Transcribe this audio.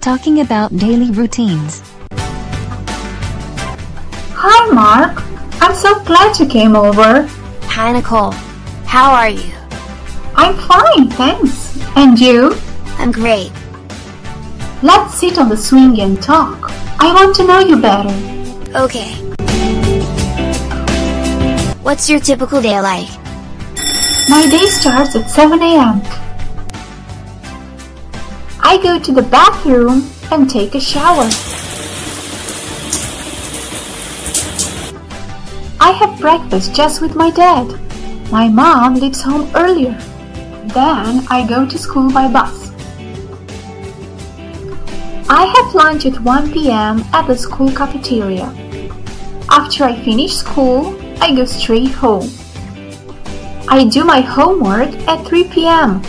Talking about daily routines. Hi, Mark. I'm so glad you came over. Hi, Nicole. How are you? I'm fine, thanks. And you? I'm great. Let's sit on the swing and talk. I want to know you better. Okay. What's your typical day like? My day starts at 7 a.m. I go to the bathroom and take a shower. I have breakfast just with my dad. My mom leaves home earlier. Then I go to school by bus. I have lunch at 1 p.m. at the school cafeteria. After I finish school, I go straight home. I do my homework at 3 p.m.